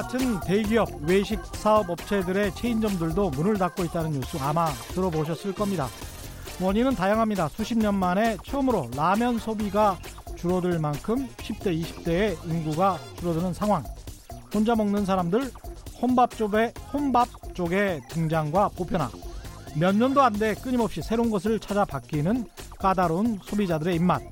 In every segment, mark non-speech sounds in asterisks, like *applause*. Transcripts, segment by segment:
같은 대기업 외식 사업 업체들의 체인점들도 문을 닫고 있다는 뉴스 아마 들어보셨을 겁니다. 원인은 다양합니다. 수십 년 만에 처음으로 라면 소비가 줄어들 만큼 10대, 20대의 인구가 줄어드는 상황. 혼자 먹는 사람들 혼밥 쪽에 혼밥 쪽의 등장과 보편화. 몇 년도 안 돼 끊임없이 새로운 것을 찾아 바뀌는 까다로운 소비자들의 입맛.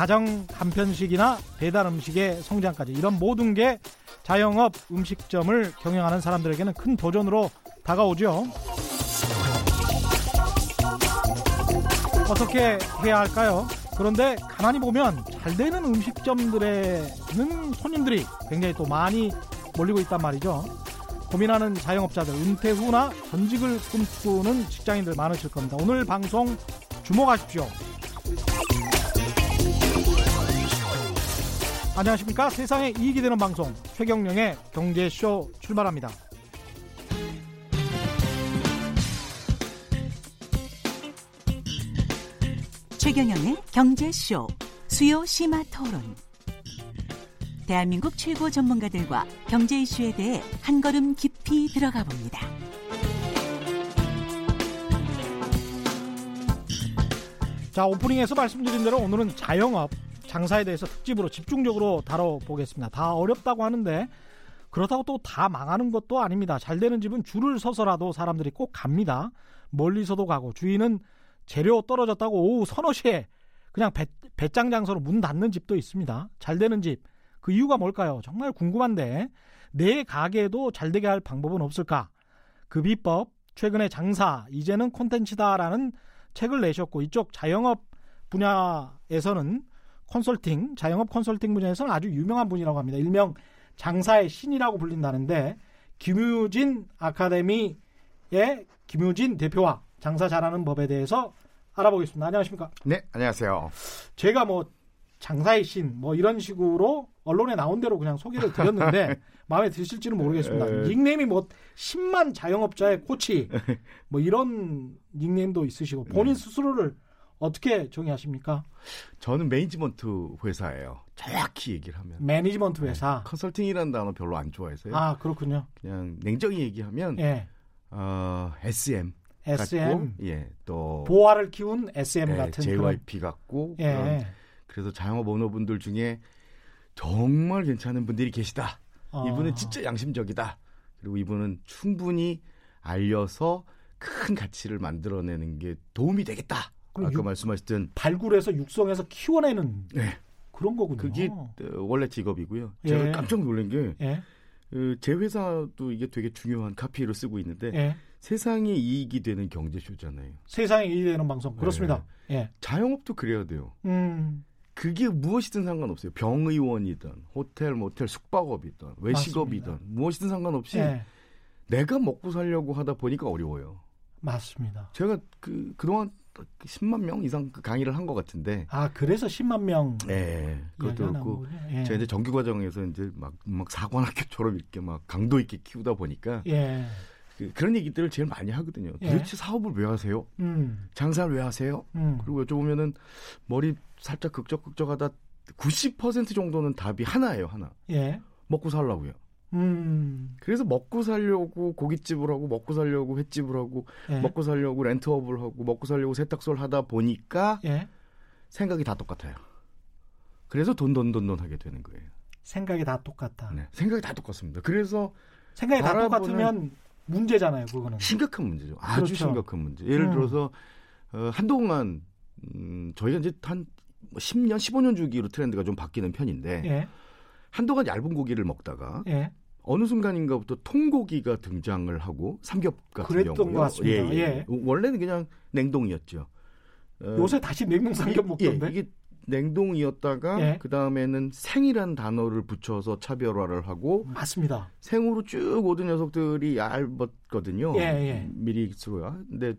가정 간편식이나 배달 음식의 성장까지 이런 모든 게 자영업 음식점을 경영하는 사람들에게는 큰 도전으로 다가오죠. 어떻게 해야 할까요? 그런데 가만히 보면 잘 되는 음식점들에는 손님들이 굉장히 또 많이 몰리고 있단 말이죠. 고민하는 자영업자들, 은퇴 후나 전직을 꿈꾸는 직장인들 많으실 겁니다. 오늘 방송 주목하십시오. 안녕하십니까. 세상에 이익이 되는 방송 최경령의 경제쇼 출발합니다. 최경영의 경제쇼 수요 심화 토론. 대한민국 최고 전문가들과 경제 이슈에 대해 한 걸음 깊이 들어가 봅니다. 자, 오프닝에서 말씀드린 대로 오늘은 자영업 장사에 대해서 특집으로 집중적으로 다뤄보겠습니다. 다 어렵다고 하는데 그렇다고 또 다 망하는 것도 아닙니다. 잘 되는 집은 줄을 서서라도 사람들이 꼭 갑니다. 멀리서도 가고 주인은 재료 떨어졌다고 오후 서너 시에 그냥 배, 배짱 장소로 문 닫는 집도 있습니다. 잘 되는 집. 그 이유가 뭘까요? 정말 궁금한데 내 가게도 잘 되게 할 방법은 없을까? 그 비법 최근에 장사 이제는 콘텐츠다라는 책을 내셨고 이쪽 자영업 분야에서는 컨설팅 자영업 컨설팅 분야에서는 아주 유명한 분이라고 합니다. 일명 장사의 신이라고 불린다는데 김유진 아카데미의 김유진 대표와 장사 잘하는 법에 대해서 알아보겠습니다. 안녕하십니까? 네, 안녕하세요. 제가 뭐 장사의 신 뭐 이런 식으로 언론에 나온 대로 그냥 소개를 드렸는데 *laughs* 마음에 드실지는 모르겠습니다. 에... 닉네임이 뭐 10만 자영업자의 코치 뭐 이런 닉네임도 있으시고 본인 네. 스스로를 어떻게 정의하십니까? 저는 매니지먼트 회사예요. 정확히 얘기를 하면. 매니지먼트 회사. 네, 컨설팅이라는 단어 별로 안 좋아해서요. 아 그렇군요. 그냥 냉정히 얘기하면 예. 어, SM. SM. 같고, 예, 또 보아를 키운 SM 예, 같은 JYP 그런... 같고 예. 그런, 그래서 자영업 오너분들 중에 정말 괜찮은 분들이 계시다. 어. 이분은 진짜 양심적이다. 그리고 이분은 충분히 알려서 큰 가치를 만들어내는 게 도움이 되겠다. 아까 육, 말씀하셨던 발굴해서 육성해서 키워내는 네. 그런 거군요. 그게 어, 원래 직업이고요. 제가 예. 깜짝 놀란 게 예. 그제 회사도 이게 되게 중요한 카피를 쓰고 있는데 예. 세상에 이익이 되는 경제쇼잖아요. 세상에 이익이 되는 방송 그렇습니다. 네. 예. 자영업도 그래야 돼요. 음. 그게 무엇이든 상관없어요. 병의원이든 호텔, 모텔, 숙박업이든 외식업이든 맞습니다. 무엇이든 상관없이 예. 내가 먹고 살려고 하다 보니까 어려워요. 맞습니다. 제가 그 그동안 10만 명 이상 그 강의를 한 것 같은데. 아 그래서 10만 명. 네, 그것도 그렇고 예. 제가 이제 정규 과정에서 이제 막, 막 사관학교처럼 이렇게 *laughs* 막 강도 있게 키우다 보니까. 예. 그, 그런 얘기들을 제일 많이 하거든요. 예. 도대체 사업을 왜 하세요? 음. 장사를 왜 하세요? 음. 그리고 여쭤보면은 머리 살짝 극적극적하다 90% 정도는 답이 하나예요, 하나. 예. 먹고 살라고요. 음. 그래서 먹고 살려고 고깃집을 하고 먹고 살려고 횟집을 하고 예. 먹고 살려고 렌트업을 하고 먹고 살려고 세탁소를 하다 보니까 예. 생각이 다 똑같아요. 그래서 돈 돈 돈 돈 하게 되는 거예요. 생각이 다 똑같다. 네, 생각이 다 똑같습니다. 그래서 생각이 다 똑같으면 문제잖아요, 그거는. 심각한 문제죠. 아주 그렇죠. 심각한 문제. 예를 음. 들어서 어, 한동안 음, 저희가 이제 한 10년, 15년 주기로 트렌드가 좀 바뀌는 편인데 예. 한동안 얇은 고기를 먹다가 예. 어느 순간인가부터 통고기가 등장을 하고 삼겹 같은 그랬던 경우요. 것 같습니다. 예, 예. 예. 원래는 그냥 냉동이었죠. 어, 요새 다시 냉동 삼겹 먹던데. 예, 이게 냉동이었다가 예. 그 다음에는 생이란 단어를 붙여서 차별화를 하고 맞습니다. 생으로 쭉 오던 녀석들이 얇았거든요. 예, 예. 미리 스로야. 근데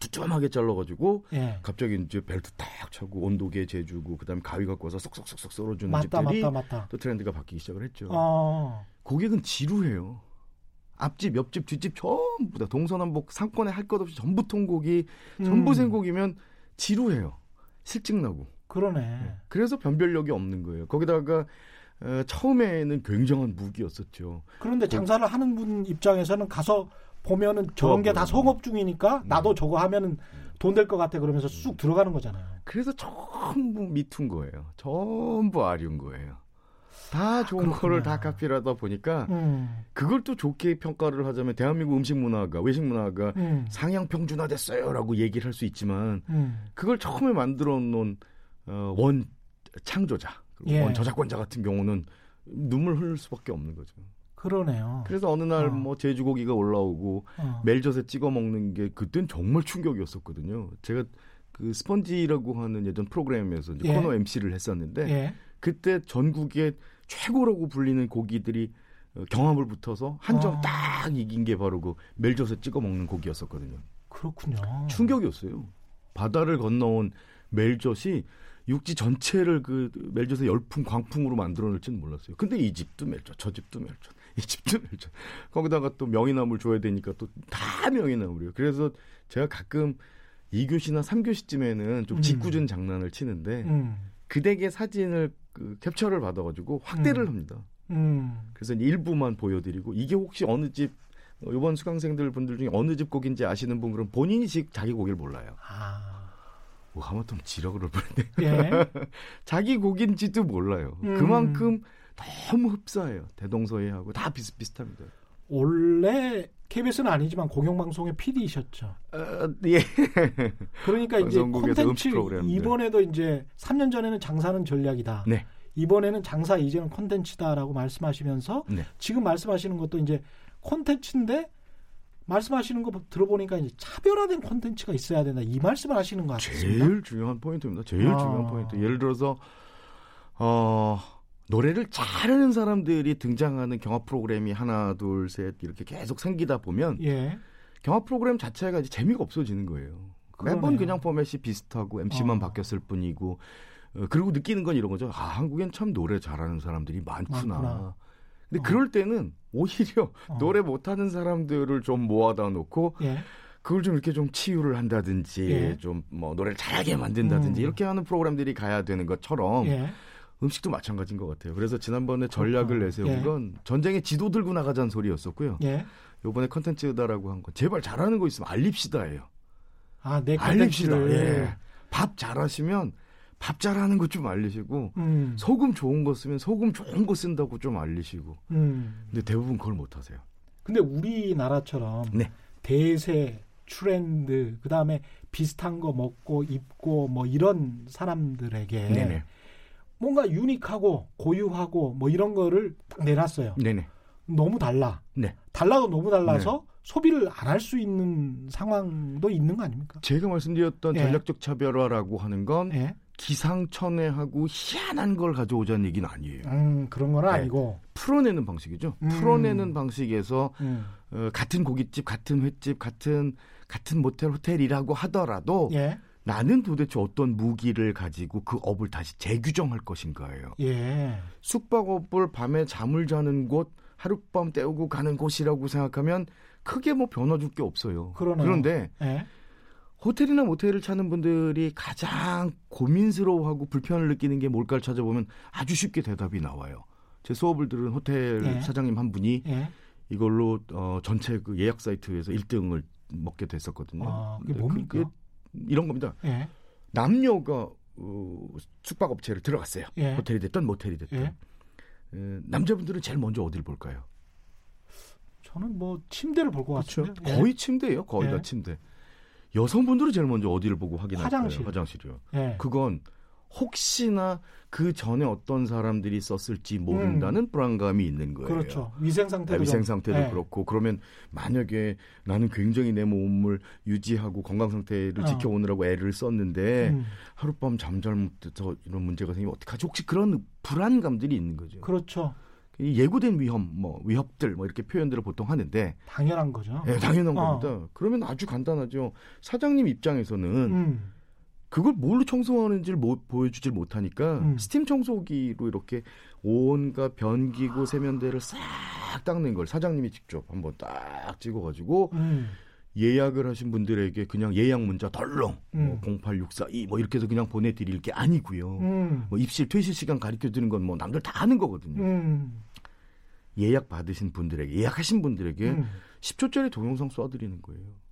두툼하게 잘라가지고 예. 갑자기 이제 벨트 딱 차고 온도계 재주고 그다음에 가위 갖고 와서 쏙쏙쏙쏙 썰어주는 맞다, 집들이 맞다, 맞다. 또 트렌드가 바뀌기 시작을 했죠. 어. 고객은 지루해요. 앞집, 옆집, 뒷집 전부 다 동서남북 상권에 할 것 없이 전부 통고기, 전부 음. 생고기면 지루해요. 실증나고. 그러네. 그래서 변별력이 없는 거예요. 거기다가 어, 처음에는 굉장한 무기였었죠. 그런데 장사를 하는 분 입장에서는 가서 보면은 저런 게 다 성업 중이니까 음. 나도 저거 하면은 돈 될 것 같아 그러면서 쑥 들어가는 거잖아요. 그래서 전부 미툰 거예요. 전부 아쉬운 거예요. 다 좋은 그렇구나. 거를 다 카피하다 보니까 음, 그걸 또 좋게 평가를 하자면 대한민국 음식 문화가 외식 문화가 음, 상향 평준화됐어요라고 얘기를 할 수 있지만 음. 그걸 처음에 만들어 놓은 어, 원 창조자 예. 원 저작권자 같은 경우는 눈물 흘릴 수밖에 없는 거죠. 그러네요. 그래서 어느 날 어. 뭐 제주고기가 올라오고 어. 멜젓에 찍어 먹는 게 그땐 정말 충격이었었거든요. 제가 그 스펀지라고 하는 예전 프로그램에서 이제 예. 코너 MC를 했었는데 예. 그때 전국에 최고라고 불리는 고기들이 어, 경합을 붙어서 한점 아. 딱 이긴 게 바로 그 멜젓에 찍어 먹는 고기였었거든요. 그렇군요. 충격이었어요. 바다를 건너온 멜젓이 육지 전체를 그 멜젓의 열풍 광풍으로 만들어낼지는 몰랐어요. 근데 이 집도 멜젓, 저 집도 멜젓, 이 집도 멜젓. 거기다가 또 명이나물 줘야 되니까 또 다 명이나물이에요. 그래서 제가 가끔 2교시나 3교시쯤에는 좀 음. 짓궂은 장난을 치는데 음, 그 댁의 사진을 그 캡처를 받아가지고 확대를 음. 합니다. 음. 그래서 일부만 보여드리고 이게 혹시 어느 집 어, 이번 수강생들 분들 중에 어느 집 곡인지 아시는 분 그럼 본인이 직 자기 곡을 몰라요. 아, 뭐 하마터면 지라 그럴 뻔했네. 예. *laughs* 자기 곡인지도 몰라요. 음. 그만큼 너무 흡사해요. 대동서이하고 다 비슷비슷합니다. 원래 KBS는 아니지만 공영방송의 PD이셨죠. 어, 예. 그러니까 이제 콘텐츠. 이번에도 이제 3년 전에는 장사는 전략이다. 네. 이번에는 장사 이제는 콘텐츠다라고 말씀하시면서 네. 지금 말씀하시는 것도 이제 콘텐츠인데 말씀하시는 거 들어보니까 이제 차별화된 콘텐츠가 있어야 된다 이 말씀을 하시는 것 같습니다. 제일 중요한 포인트입니다. 제일 아. 중요한 포인트. 예를 들어서 어 노래를 잘하는 사람들이 등장하는 경합 프로그램이 하나 둘 셋 이렇게 계속 생기다 보면 예. 경합 프로그램 자체가 이제 재미가 없어지는 거예요. 매번 그러네요. 그냥 포맷이 비슷하고 MC만 어. 바뀌었을 뿐이고 어, 그리고 느끼는 건 이런 거죠. 아 한국엔 참 노래 잘하는 사람들이 많구나. 많구나. 근데 어. 그럴 때는 오히려 어. 노래 못하는 사람들을 좀 모아다 놓고 예. 그걸 좀 이렇게 좀 치유를 한다든지 예. 좀뭐 노래를 잘하게 만든다든지 음. 이렇게 하는 프로그램들이 가야 되는 것처럼 예. 음식도 마찬가지인 것 같아요. 그래서 지난번에 전략을 그렇구나. 내세운 예. 건 전쟁에 지도 들고 나가자는 소리였었고요. 예. 요번에 컨텐츠다라고 한 건 제발 잘하는 거 있으면 알립시다예요. 아, 내 알립시다. 콘텐츠를 예. 밥 잘하시면 밥 잘하는 거좀 알리시고 음. 소금 좋은 거 쓰면 소금 좋은 거 쓴다고 좀 알리시고. 음. 근데 대부분 그걸 못 하세요. 근데 우리나라처럼 네. 대세, 트렌드, 그 다음에 비슷한 거 먹고 입고 뭐 이런 사람들에게 네네. 뭔가 유니크하고 고유하고 뭐 이런 거를 딱 내놨어요. 네네. 너무 달라. 네. 달라도 너무 달라서 소비를 안 할 수 있는 상황도 있는 거 아닙니까? 제가 말씀드렸던 예. 전략적 차별화라고 하는 건 예. 기상천외하고 희한한 걸 가져오자는 얘기는 아니에요. 음, 그런 건 네. 아니고. 풀어내는 방식이죠. 음. 풀어내는 방식에서 음. 어, 같은 고깃집, 같은 횟집, 같은 같은 모텔, 호텔이라고 하더라도 예. 나는 도대체 어떤 무기를 가지고 그 업을 다시 재규정할 것인가예요. 예. 숙박업을 밤에 잠을 자는 곳, 하룻밤 때우고 가는 곳이라고 생각하면 크게 뭐 변화 줄 게 없어요. 그러네요. 그런데 예. 호텔이나 모텔을 찾는 분들이 가장 고민스러워하고 불편을 느끼는 게 뭘까를 찾아보면 아주 쉽게 대답이 나와요. 제 수업을 들은 호텔 예. 사장님 한 분이 예. 이걸로 어, 전체 그 예약 사이트에서 1등을 먹게 됐었거든요. 아, 그게 뭡니까? 이런 겁니다. 예. 남녀가 어, 숙박업체를 들어갔어요. 예. 호텔이 됐든 모텔이 됐든. 예. 에, 남자분들은 제일 먼저 어디를 볼까요? 저는 뭐 침대를 볼것 그렇죠. 같은데. 예. 거의 침대예요. 거의 예. 다 침대. 여성분들은 제일 먼저 어디를 보고 확인할까요? 화장실. 화장실이요. 예. 그건 혹시나 그 전에 어떤 사람들이 썼을지 모른다는 불안감이 있는 거예요. 음. 그렇죠. 위생 아, 상태도 위생 좀- 상태도 예. 그렇고 그러면 만약에 나는 굉장히 내 몸을 유지하고 건강 상태를 어. 지켜오느라고 애를 썼는데 음, 하룻밤 잠잘못해서 이런 문제가 생기면 어떡하지? 혹시 그런 불안감들이 있는 거죠. 그렇죠. 이 예고된 위험, 뭐 위협들 뭐 이렇게 표현들을 보통 하는데 당연한 거죠. 예, 당연한 어. 겁니다. 그러면 아주 간단하죠. 사장님 입장에서는 음, 그걸 뭘로 청소하는지를 못, 보여주질 못하니까 음. 스팀 청소기로 이렇게 온갖 변기고 세면대를 싹 닦는 걸 사장님이 직접 한번 딱 찍어가지고 음, 예약을 하신 분들에게 그냥 예약 문자 덜렁 음. 뭐 08642 뭐 이렇게 해서 그냥 보내드릴 게 아니고요. 음. 뭐 입실 퇴실 시간 가르쳐 주는 건 뭐 남들 다 하는 거거든요. 음. 예약 받으신 분들에게 예약하신 분들에게 음. 10초짜리 동영상 쏴드리는 거예요.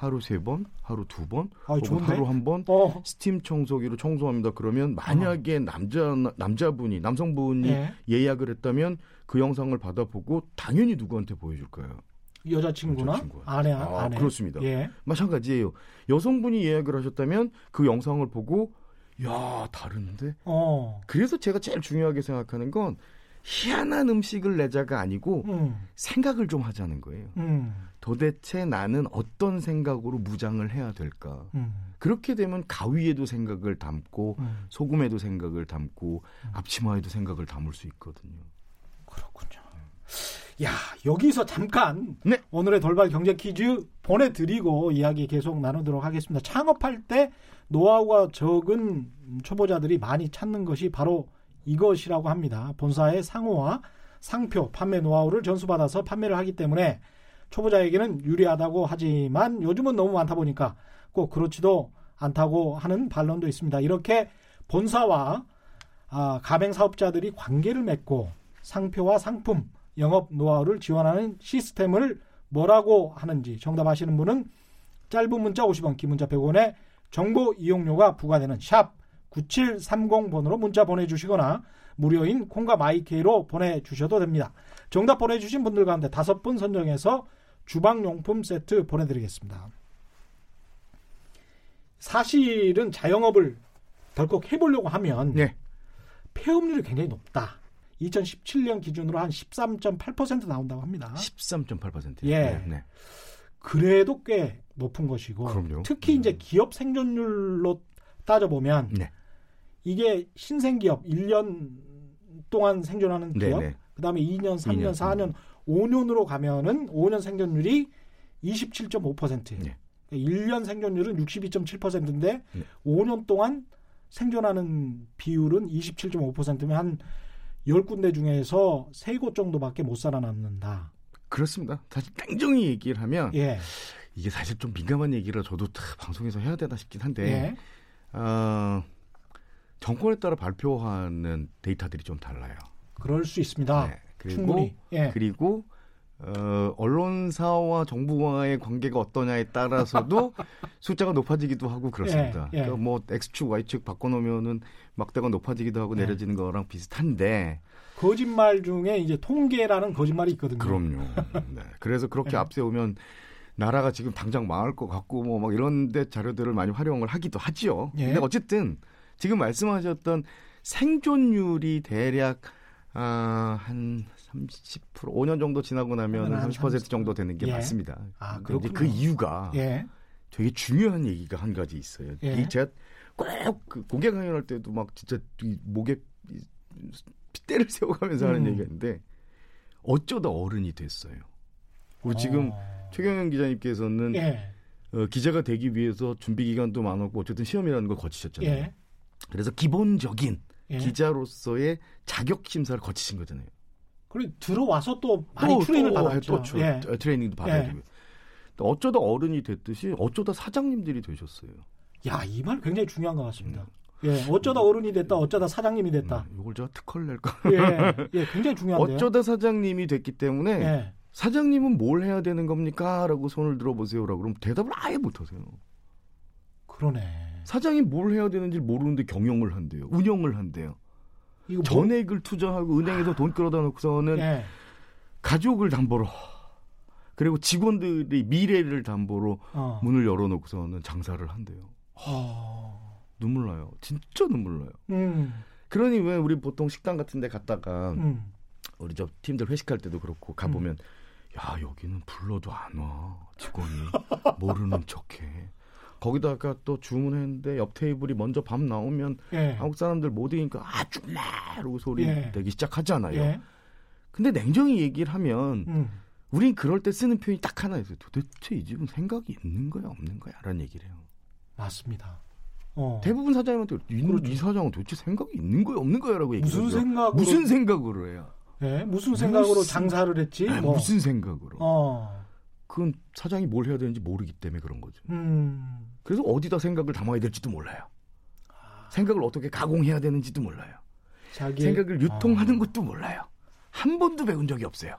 하루 세 번, 하루 두 번, 아, 혹은 좋은데? 하루 한 번 어. 스팀 청소기로 청소합니다. 그러면 만약에 남자 남자분이 남성분이 예. 예약을 했다면 그 영상을 받아보고 당연히 누구한테 보여줄 거예요. 여자친구나 여자친구한테. 아내 아, 아내. 그렇습니다. 예. 마찬가지예요. 여성분이 예약을 하셨다면 그 영상을 보고 야 다른데. 어. 그래서 제가 제일 중요하게 생각하는 건 희한한 음식을 내자가 아니고 음. 생각을 좀 하자는 거예요. 음. 도대체 나는 어떤 생각으로 무장을 해야 될까? 음. 그렇게 되면 가위에도 생각을 담고 음. 소금에도 생각을 담고 앞치마에도 생각을 담을 수 있거든요. 그렇군요. 야 여기서 잠깐 네. 오늘의 돌발 경제 퀴즈 보내드리고 이야기 계속 나누도록 하겠습니다. 창업할 때 노하우가 적은 초보자들이 많이 찾는 것이 바로 이것이라고 합니다. 본사의 상호와 상표, 판매 노하우를 전수받아서 판매를 하기 때문에 초보자에게는 유리하다고 하지만 요즘은 너무 많다 보니까 꼭 그렇지도 않다고 하는 반론도 있습니다. 이렇게 본사와 아, 가맹 사업자들이 관계를 맺고 상표와 상품, 영업 노하우를 지원하는 시스템을 뭐라고 하는지 정답 아시는 분은 짧은 문자 50원, 긴 문자 100원에 정보 이용료가 부과되는 샵 9730번으로 문자 보내주시거나 무료인 콩과 마이케이로 보내주셔도 됩니다. 정답 보내주신 분들 가운데 다섯 분 선정해서 주방용품 세트 보내드리겠습니다. 사실은 자영업을 덜컥 해보려고 하면 네. 폐업률이 굉장히 높다. 2017년 기준으로 한 13.8% 나온다고 합니다. 13.8%. 예. 네, 네. 그래도 꽤 높은 것이고 그럼요. 특히 음. 이제 기업 생존율로 따져보면 네. 이게 신생기업 1년 동안 생존하는 네, 기업 네. 그다음에 2년, 3년, 2년, 4년, 5년으로 가면은 5년 생존율이 27.5%. 네. 1년 생존율은 62.7%인데 네. 5년 동안 생존하는 비율은 27.5%면 한 10군데 중에서 3곳 정도밖에 못 살아남는다. 그렇습니다. 사실 냉정히 얘기를 하면 예. 이게 사실 좀 민감한 얘기라 저도 다 방송에서 해야 되나 싶긴 한데 예. 어, 정권에 따라 발표하는 데이터들이 좀 달라요. 그럴 수 있습니다. 네. 그리고 충분히. 예. 그리고 어, 언론사와 정부와의 관계가 어떠냐에 따라서도 *laughs* 숫자가 높아지기도 하고 그렇습니다. 예, 예. 그러니까 뭐 X축, Y축 바꿔놓으면은 막대가 높아지기도 하고 예. 내려지는 거랑 비슷한데 거짓말 중에 이제 통계라는 거짓말이 있거든요. 그럼요. 네. 그래서 그렇게 *laughs* 예. 앞세우면 나라가 지금 당장 망할 것 같고 뭐 막 이런데 자료들을 많이 활용을 하기도 하지요. 예. 근데 어쨌든 지금 말씀하셨던 생존율이 대략 아, 한 30% 5년 정도 지나고 나면 한30% 30% 정도 되는 게 예. 맞습니다. 아, 그렇군요. 그 이유가 예. 되게 중요한 얘기가 한 가지 있어요. 예. 이 제가 꼭그 공개 강연할 때도 막 진짜 이 목에 이 핏대를 *laughs* 세워가면서 하는 음. 얘기가 있는데 어쩌다 어른이 됐어요. 그리고 지금 어. 최경영 기자님께서는 예. 어, 기자가 되기 위해서 준비 기간도 많았고 어쨌든 시험이라는 걸 거치셨잖아요. 예. 그래서 기본적인 예. 기자로서의 자격 심사를 거치신 거잖아요. 그리고 들어와서 또 많이 또, 트레이닝을 또, 받았죠. 또 주- 예. 어, 트레이닝도 받아야 되고. 어쩌다 어른이 됐듯이 어쩌다 사장님들이 되셨어요. 야, 이 말 굉장히 중요한 것 같습니다. 음. 예. 어쩌다 어른이 됐다, 어쩌다 사장님이 됐다. 음, 이걸 제가 특허를 낼까? 예. 예, 굉장히 중요한데요. 어쩌다 사장님이 됐기 때문에 예. 사장님은 뭘 해야 되는 겁니까? 라고 손을 들어보세요라고 그러면 대답을 아예 못하세요. 그러네. 사장이 뭘 해야 되는지 모르는데 경영을 한대요. 운영을 한대요. 뭐- 전액을 투자하고 은행에서 돈 끌어다 놓고서는 예. 가족을 담보로 그리고 직원들의 미래를 담보로 어. 문을 열어놓고서는 장사를 한대요. 어. 눈물 나요. 진짜 눈물 나요. 음. 그러니 왜 우리 보통 식당 같은 데 갔다가 음. 우리 저 팀들 회식할 때도 그렇고 가보면 야 여기는 불러도 안 와 직원이 모르는 척해 거기다가 또 주문했는데 옆 테이블이 먼저 밥 나오면 예. 한국 사람들 못 이기니까 아 줄래 이러고 소리 예. 내기 시작하잖아요 예. 근데 냉정히 얘기를 하면 음. 우린 그럴 때 쓰는 표현이 딱 하나 있어요 도대체 이 집은 생각이 있는 거야 없는 거야 라는 얘기를 해요 맞습니다. 어. 대부분 사장님한테 이, 그렇죠. 이 사장은 도대체 생각이 있는 거야 없는 거야 라고 얘기하죠 무슨 생각으로 무슨 생각으로 해요 예, 무슨 생각으로 무슨- 장사를 했지? 아, 뭐. 무슨 생각으로 어. 그건 사장이 뭘 해야 되는지 모르기 때문에 그런 거죠. 음. 그래서 어디다 생각을 담아야 될지도 몰라요. 생각을 어떻게 가공해야 되는지도 몰라요. 자기 생각을 유통하는 어, 것도 몰라요. 한 번도 배운 적이 없어요.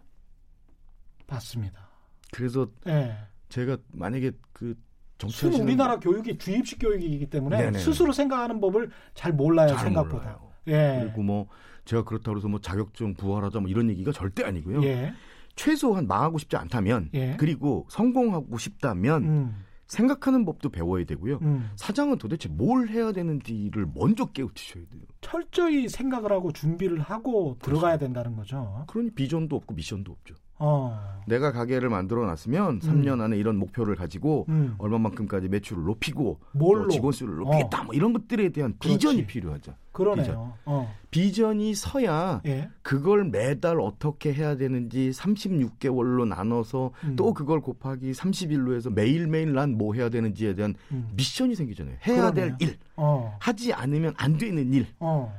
맞습니다. 그래서 예. 제가 만약에 그순 정치하시는 우리나라 교육이 주입식 교육이기 때문에 네네. 스스로 생각하는 법을 잘 몰라요 잘 생각보다. 몰라요. 예. 그리고 뭐 제가 그렇다고 해서 뭐 자격증 부활하자 뭐 이런 얘기가 절대 아니고요. 예. 최소한 망하고 싶지 않다면 예. 그리고 성공하고 싶다면 음. 생각하는 법도 배워야 되고요. 음. 사장은 도대체 뭘 해야 되는지를 먼저 깨우치셔야 돼요. 철저히 생각을 하고 준비를 하고 들어가야 된다는 거죠. 그러니 비전도 없고 미션도 없죠. 어. 내가 가게를 만들어 놨으면 3년 안에 이런 목표를 가지고 음. 얼마만큼까지 매출을 높이고 뭘로? 뭐 직원 수를 높이겠다 뭐 이런 것들에 대한 그렇지. 비전이 필요하죠. 그러네요. 비전. 어. 비전이 서야 예. 그걸 매달 어떻게 해야 되는지 36개월로 나눠서 음. 또 그걸 곱하기 30일로 해서 매일매일 난 뭐 해야 되는지에 대한 음. 미션이 생기잖아요. 해야 그러네요. 될 일, 어. 하지 않으면 안 되는 일. 어.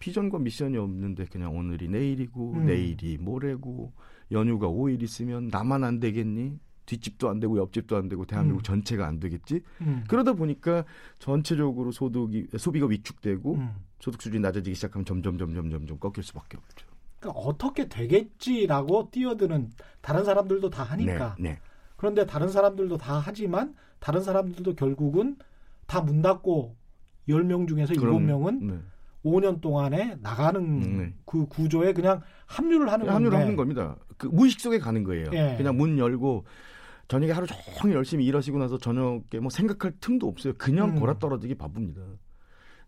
비전과 미션이 없는데 그냥 오늘이 내일이고 음. 내일이 모레고 연휴가 5일 있으면 나만 안 되겠니? 뒷집도 안 되고 옆집도 안 되고 대한민국 음. 전체가 안 되겠지? 음. 그러다 보니까 전체적으로 소득이 소비가 위축되고 음. 소득 수준이 낮아지기 시작하면 점점 점점 점점 꺾일 수밖에 없죠. 그러니까 어떻게 되겠지라고 뛰어드는 다른 사람들도 다 하니까. 네, 네. 그런데 다른 사람들도 다 하지만 다른 사람들도 결국은 다 문 닫고 10명 중에서 그럼, 7명은 네. 5년 동안에 나가는 네. 그 구조에 그냥 합류를 하는 합류를 건데. 하는 겁니다. 그 무의식 속에 가는 거예요. 예. 그냥 문 열고 저녁에 하루 종일 열심히 일하시고 나서 저녁에 뭐 생각할 틈도 없어요. 그냥 음. 골아 떨어지기 바쁩니다.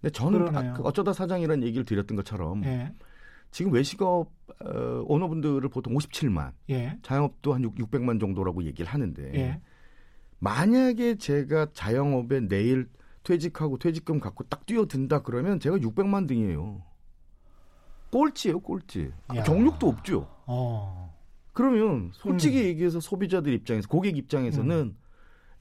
근데 저는. 아, 그 어쩌다 사장이라는 얘기를 드렸던 것처럼 예. 지금 외식업 어, 오너분들을 보통 57만, 예. 자영업도 한 6, 600만 정도라고 얘기를 하는데 예. 만약에 제가 자영업에 내일 퇴직하고 퇴직금 갖고 딱 뛰어든다 그러면 제가 600만 등이에요. 꼴찌예요, 꼴찌. 아, 야. 정육도 없죠. 어. 그러면 솔직히 음. 얘기해서 소비자들 입장에서 고객 입장에서는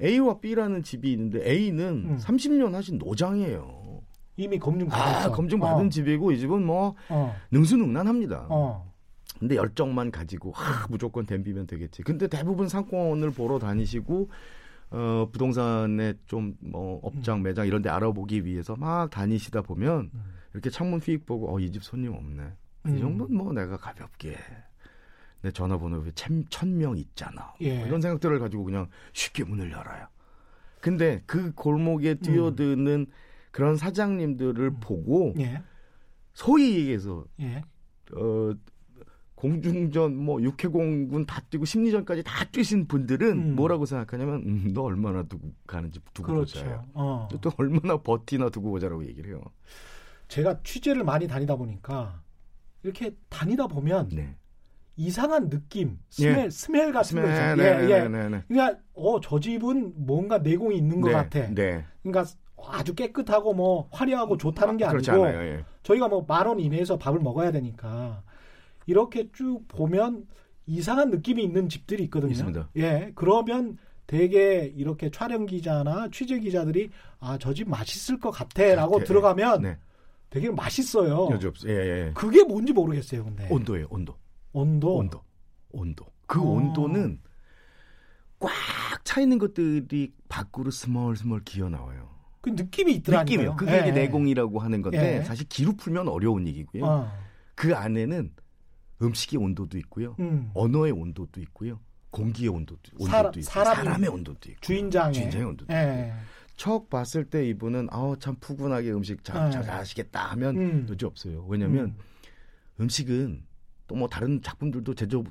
A와 B라는 집이 있는데 A는 음. 30년 하신 노장이에요. 이미 검증 아, 받았어. 검증 받은 어. 집이고 이 집은 뭐 어. 능수능란합니다. 어. 근데 열정만 가지고 하, 무조건 댐비면 되겠지. 근데 대부분 상권을 보러 다니시고 어, 부동산에 좀뭐 업장 매장 이런 데 알아보기 위해서 막 다니시다 보면 음. 이렇게 창문 휙 보고 어, 이 집 손님 없네. 음. 이 정도는 뭐 내가 가볍게 내 전화번호 에 천명 있잖아. 예. 뭐 이런 생각들을 가지고 그냥 쉽게 문을 열어요. 근데 그 골목에 음. 뛰어드는 그런 사장님들을 보고 예. 소위 얘기해서 예. 어 공중전 뭐 육해공군 다 뛰고 심리전까지 다 뛰신 분들은 음. 뭐라고 생각하냐면 음, 너 얼마나 두고 가는지 두고 그렇죠. 보자요. 어. 또, 또 얼마나 버티나 두고 보자라고 얘기를 해요. 제가 취재를 많이 다니다 보니까 이렇게 다니다 보면 네. 이상한 느낌, 스멜, 스멜 같은 거 네, 있잖아요. 네, 예, 네, 예. 네, 네. 그러니까 어, 저 집은 뭔가 내공이 있는 것 네, 같아. 네. 그러니까 아주 깨끗하고 뭐 화려하고 좋다는 게 아 니고 않아요. 예. 저희가 뭐 만 원 이내에서 밥을 먹어야 되니까 이렇게 쭉 보면 이상한 느낌이 있는 집들이 있거든요. 있습니다. 예, 그러면 되게 이렇게 촬영 기자나 취재 기자들이 아 저 집 맛있을 것 같아라고 같아. 들어가면 네. 되게 맛있어요. 여지 없어. 예, 예. 예. 그게 뭔지 모르겠어요, 근데 온도예요, 온도. 온도. 온도. 온도. 그 어. 온도는 꽉 차 있는 것들이 밖으로 스멀스멀 기어 나와요. 그 느낌이 있더라고요. 느낌이에요. 그게 예, 예. 내공이라고 하는 건데 예. 사실 기로 풀면 어려운 얘기고요. 어. 그 안에는 음식의 온도도 있고요. 음. 언어의 온도도 있고요. 공기의 온도도, 온도도 사람- 있고 사람의 온도도 있고 주인장의 주인장의 온도도 예. 있고 척 봤을 때 이분은 아우 참 푸근하게 음식 잘, 네. 잘 하시겠다 하면 음. 여지 없어요. 왜냐하면 음. 식은 또 뭐 다른 작품들도 제조